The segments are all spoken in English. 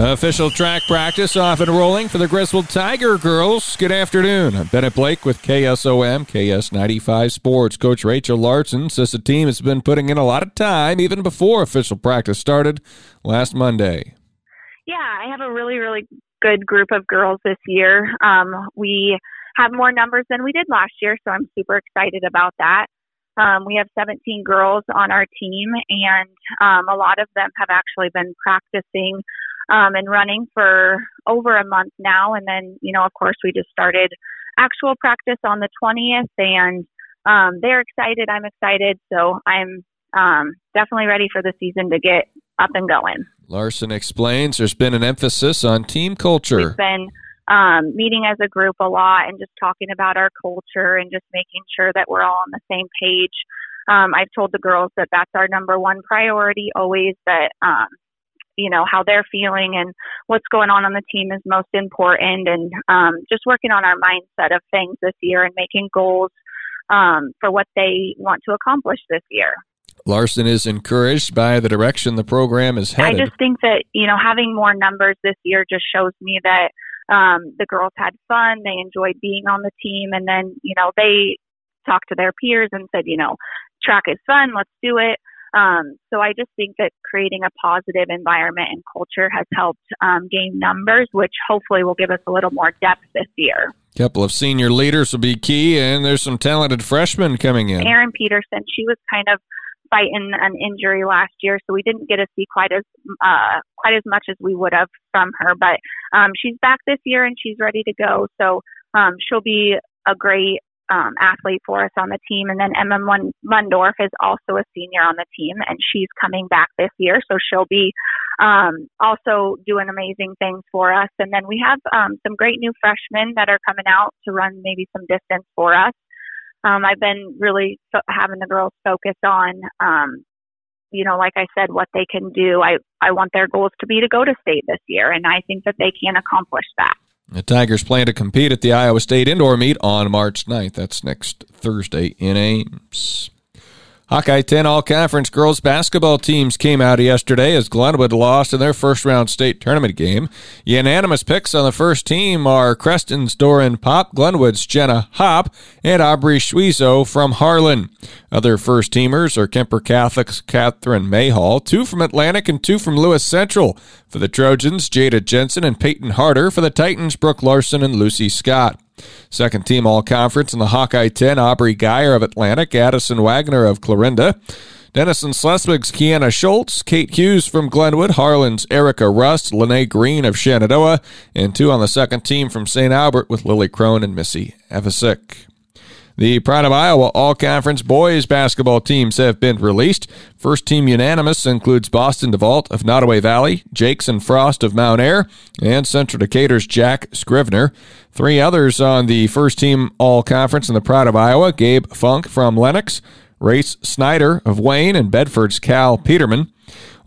Official track practice off and rolling for the Griswold Tiger girls. Good afternoon. I'm Bennett Blake with KSOM, KS95 Sports. Coach Rachel Larson says the team has been putting in a lot of time even before official practice started last Monday. Yeah, I have a really, really good group of girls this year. Um, we have more numbers than we did last year, so I'm super excited about that. Um, we have 17 girls on our team, and um, a lot of them have actually been practicing um, and running for over a month now. And then, you know, of course, we just started actual practice on the 20th, and um, they're excited. I'm excited. So I'm um, definitely ready for the season to get up and going. Larson explains there's been an emphasis on team culture. We've been um, meeting as a group a lot and just talking about our culture and just making sure that we're all on the same page. Um, I've told the girls that that's our number one priority always that um, you know how they're feeling and what's going on on the team is most important. And um, just working on our mindset of things this year and making goals um, for what they want to accomplish this year. Larson is encouraged by the direction the program is headed. i just think that you know having more numbers this year just shows me that um, the girls had fun they enjoyed being on the team and then you know they talked to their peers and said you know track is fun let's do it um, so I just think that creating a positive environment and culture has helped um, gain numbers, which hopefully will give us a little more depth this year. A couple of senior leaders will be key, and there's some talented freshmen coming in. Erin Peterson, she was kind of fighting an injury last year, so we didn't get to see quite as uh, quite as much as we would have from her. But um, she's back this year and she's ready to go. So um, she'll be a great um, athlete for us on the team. And then Emma Mundorf is also a senior on the team, and she's coming back this year, so she'll be um, also doing amazing things for us. And then we have um, some great new freshmen that are coming out to run maybe some distance for us. Um, I've been really fo- having the girls focus on, um, you know, like I said, what they can do. I I want their goals to be to go to state this year, and I think that they can accomplish that. The Tigers plan to compete at the Iowa State Indoor Meet on March 9th. That's next Thursday in Ames. Hawkeye 10 All Conference girls basketball teams came out yesterday as Glenwood lost in their first round state tournament game. Unanimous picks on the first team are Creston's Doran Pop, Glenwood's Jenna Hop, and Aubrey Schwezo from Harlan. Other first teamers are Kuemper Catholic's Catherine Mayhall, two from Atlantic and two from Lewis Central. For the Trojans, Jada Jensen and Peyton Harder. For the Titans, Brooke Larson and Lucy Scott. Second team all conference in the Hawkeye 10, Aubrey Geyer of Atlantic, Addison Wagner of Clarinda. Denison Schleswig's Kiana Schultz, Kate Hughes from Glenwood, Harlan's Erica Rust, Lene Green of Shenandoah, and two on the second team from St. Albert with Lily Crone and Missy Evasick. The Pride of Iowa All Conference boys basketball teams have been released. First team unanimous includes Boston DeVault of Nodaway Valley, Jakes and Frost of Mount Ayr, and Central Decatur's Jack Scrivener. Three others on the first team All Conference in the Pride of Iowa Gabe Funk from Lenox, Race Snyder of Wayne, and Bedford's Cal Peterman.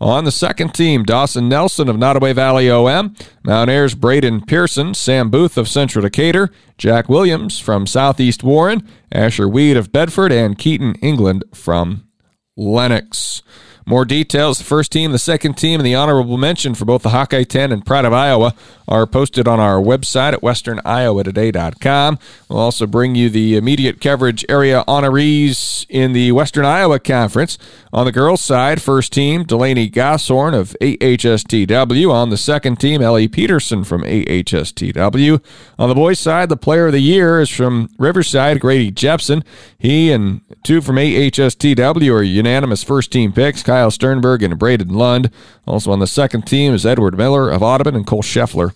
On the second team, Dawson Nelson of Nodaway Valley OM, Mount Ayr's Braden Pearson, Sam Booth of Central Decatur, Jack Williams from Southeast Warren, Asher Weed of Bedford, and Keaton England from Lenox. More details, the first team, the second team, and the honorable mention for both the Hawkeye 10 and Pride of Iowa are posted on our website at westerniowatoday.com. We'll also bring you the immediate coverage area honorees in the Western Iowa Conference. On the girls' side, first team, Delaney Gosshorn of AHSTW. On the second team, Ellie Peterson from AHSTW. On the boys' side, the player of the year is from Riverside, Grady Jepson. He and two from AHSTW are unanimous first team picks, Kyle Sternberg and Braden Lund. Also on the second team is Edward Miller of Audubon and Cole Scheffler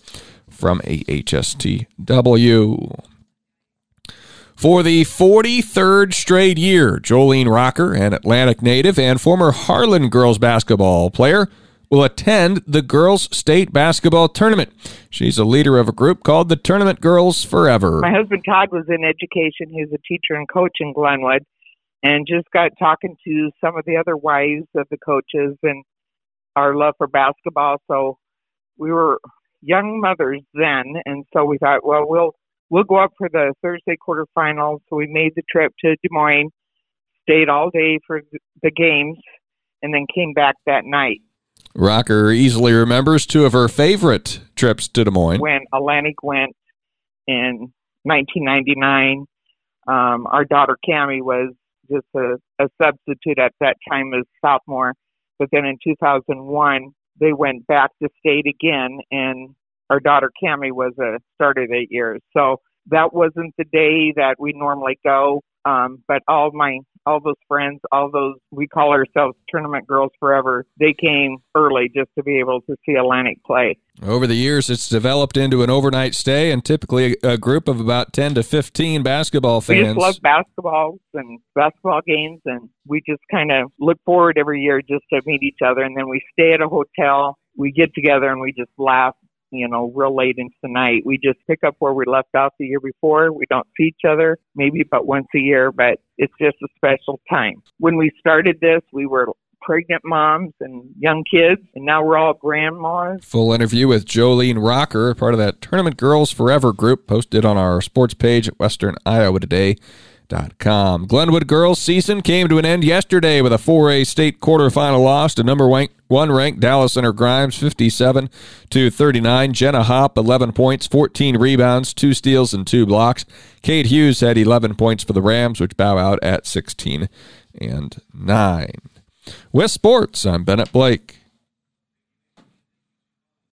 from AHSTW. For the 43rd straight year, Jolene Rocker, an Atlantic native and former Harlan girls basketball player, will attend the Girls State Basketball Tournament. She's a leader of a group called the Tournament Girls Forever. My husband Todd was in education. He was a teacher and coach in Glenwood and just got talking to some of the other wives of the coaches and our love for basketball. So we were young mothers then, and so we thought, well, we'll we'll go up for the Thursday quarterfinals. So we made the trip to Des Moines, stayed all day for the games, and then came back that night. Rocker easily remembers two of her favorite trips to Des Moines. When Atlantic went in 1999, um, our daughter Cami was just a, a substitute at that time as sophomore. But then in 2001, they went back to state again, and our daughter Cami was a starter that year. So that wasn't the day that we normally go. Um, but all my all those friends, all those we call ourselves tournament girls forever, they came early just to be able to see Atlantic play. Over the years, it's developed into an overnight stay and typically a group of about 10 to 15 basketball fans. We just love basketballs and basketball games, and we just kind of look forward every year just to meet each other. And then we stay at a hotel, we get together, and we just laugh you know, real late into the night. We just pick up where we left off the year before. We don't see each other maybe but once a year, but it's just a special time. When we started this, we were pregnant moms and young kids, and now we're all grandmas. Full interview with Jolene Rocker, part of that Tournament Girls Forever group, posted on our sports page at Western Iowa Today. Com. Glenwood girls season came to an end yesterday with a 4A state quarterfinal loss to number one ranked Dallas Center Grimes 57 to 39. Jenna Hop 11 points, 14 rebounds, 2 steals and 2 blocks. Kate Hughes had 11 points for the Rams which bow out at 16 and 9. With sports, I'm Bennett Blake.